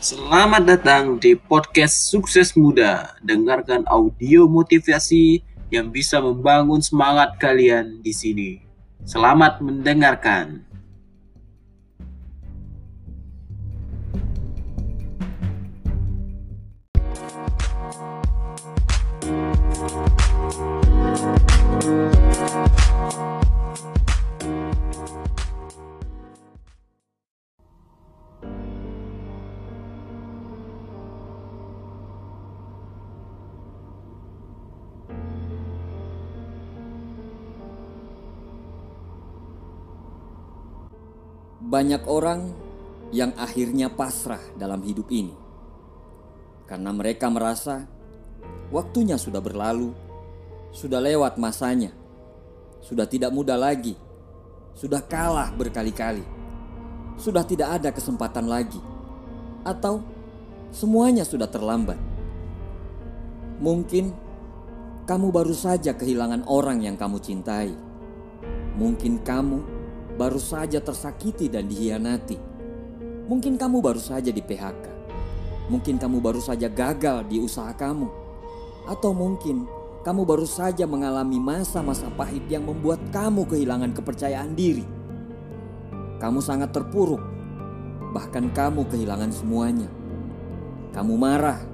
Selamat datang di podcast Sukses Muda. Dengarkan audio motivasi yang bisa membangun semangat kalian di sini. Selamat mendengarkan. Banyak orang yang akhirnya pasrah dalam hidup ini karena mereka merasa waktunya sudah berlalu, sudah lewat masanya, sudah tidak muda lagi, sudah kalah berkali-kali, sudah tidak ada kesempatan lagi, atau semuanya sudah terlambat. Mungkin kamu baru saja kehilangan orang yang kamu cintai. Mungkin kamu baru saja tersakiti dan dihianati. Mungkin kamu baru saja di PHK. Mungkin kamu baru saja gagal di usaha kamu. Atau mungkin kamu baru saja mengalami masa-masa pahit yang membuat kamu kehilangan kepercayaan diri. Kamu sangat terpuruk. Bahkan kamu kehilangan semuanya. Kamu marah,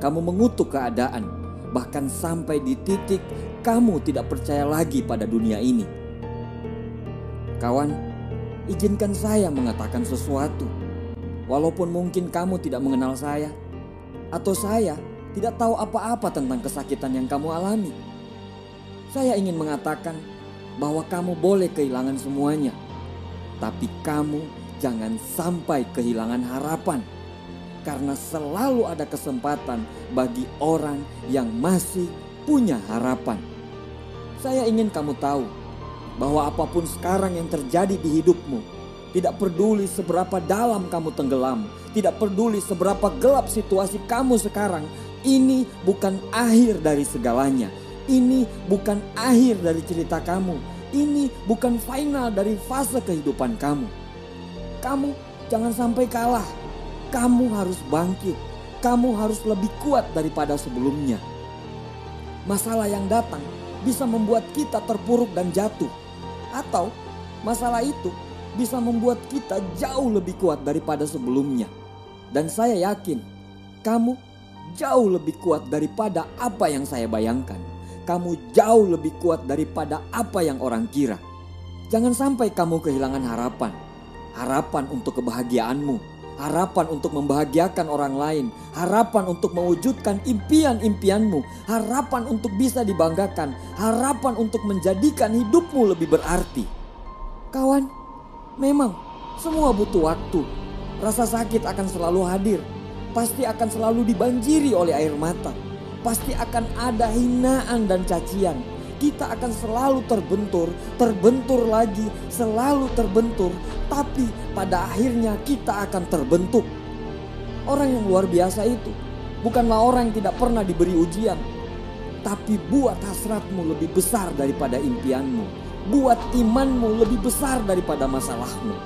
kamu mengutuk keadaan, bahkan sampai di titik kamu tidak percaya lagi pada dunia ini. Kawan, izinkan saya mengatakan sesuatu. Walaupun mungkin kamu tidak mengenal saya, atau saya tidak tahu apa-apa tentang kesakitan yang kamu alami. Saya ingin mengatakan bahwa kamu boleh kehilangan semuanya, tapi kamu jangan sampai kehilangan harapan, karena selalu ada kesempatan bagi orang yang masih punya harapan. Saya ingin kamu tahu bahwa apa pun sekarang yang terjadi di hidupmu, tidak peduli seberapa dalam kamu tenggelam, tidak peduli seberapa gelap situasi kamu sekarang, ini bukan akhir dari segalanya. Ini bukan akhir dari cerita kamu. Ini bukan final dari fase kehidupan kamu. Kamu jangan sampai kalah. Kamu harus bangkit. Kamu harus lebih kuat daripada sebelumnya. Masalah yang datang bisa membuat kita terpuruk dan jatuh, atau masalah itu bisa membuat kita jauh lebih kuat daripada sebelumnya. Dan saya yakin kamu jauh lebih kuat daripada apa yang saya bayangkan. Kamu jauh lebih kuat daripada apa yang orang kira. Jangan sampai kamu kehilangan harapan. Harapan untuk kebahagiaanmu, harapan untuk membahagiakan orang lain, harapan untuk mewujudkan impian-impianmu, harapan untuk bisa dibanggakan, harapan untuk menjadikan hidupmu lebih berarti. Kawan, memang semua butuh waktu. Rasa sakit akan selalu hadir, pasti akan selalu dibanjiri oleh air mata, pasti akan ada hinaan dan cacian. Kita akan selalu terbentur, terbentur lagi, selalu terbentur, tapi pada akhirnya kita akan terbentuk. Orang yang luar biasa itu bukanlah orang yang tidak pernah diberi ujian, tapi buat hasratmu lebih besar daripada impianmu, buat imanmu lebih besar daripada masalahmu.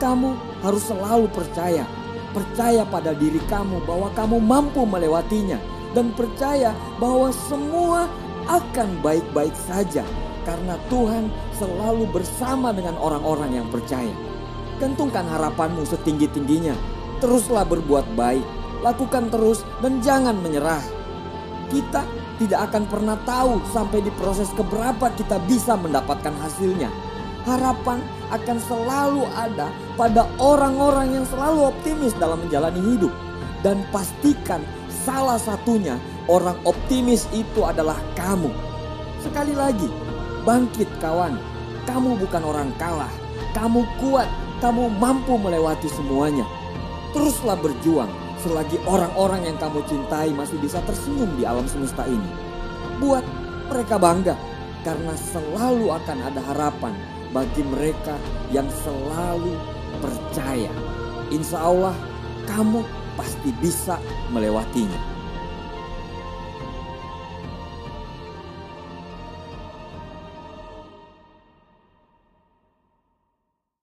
Kamu harus selalu percaya, percaya pada diri kamu bahwa kamu mampu melewatinya, dan percaya bahwa semua akan baik-baik saja karena Tuhan selalu bersama dengan orang-orang yang percaya. Gantungkan harapanmu setinggi-tingginya. Teruslah berbuat baik, lakukan terus dan jangan menyerah. Kita tidak akan pernah tahu sampai di proses keberapa kita bisa mendapatkan hasilnya. Harapan akan selalu ada pada orang-orang yang selalu optimis dalam menjalani hidup. Dan pastikan salah satunya Orang optimis itu adalah kamu. Sekali lagi, bangkit kawan. Kamu bukan orang kalah. Kamu kuat. Kamu mampu melewati semuanya. Teruslah berjuang selagi orang-orang yang kamu cintai masih bisa tersenyum di alam semesta ini. Buat mereka bangga karena selalu akan ada harapan bagi mereka yang selalu percaya. Insya Allah kamu pasti bisa melewatinya.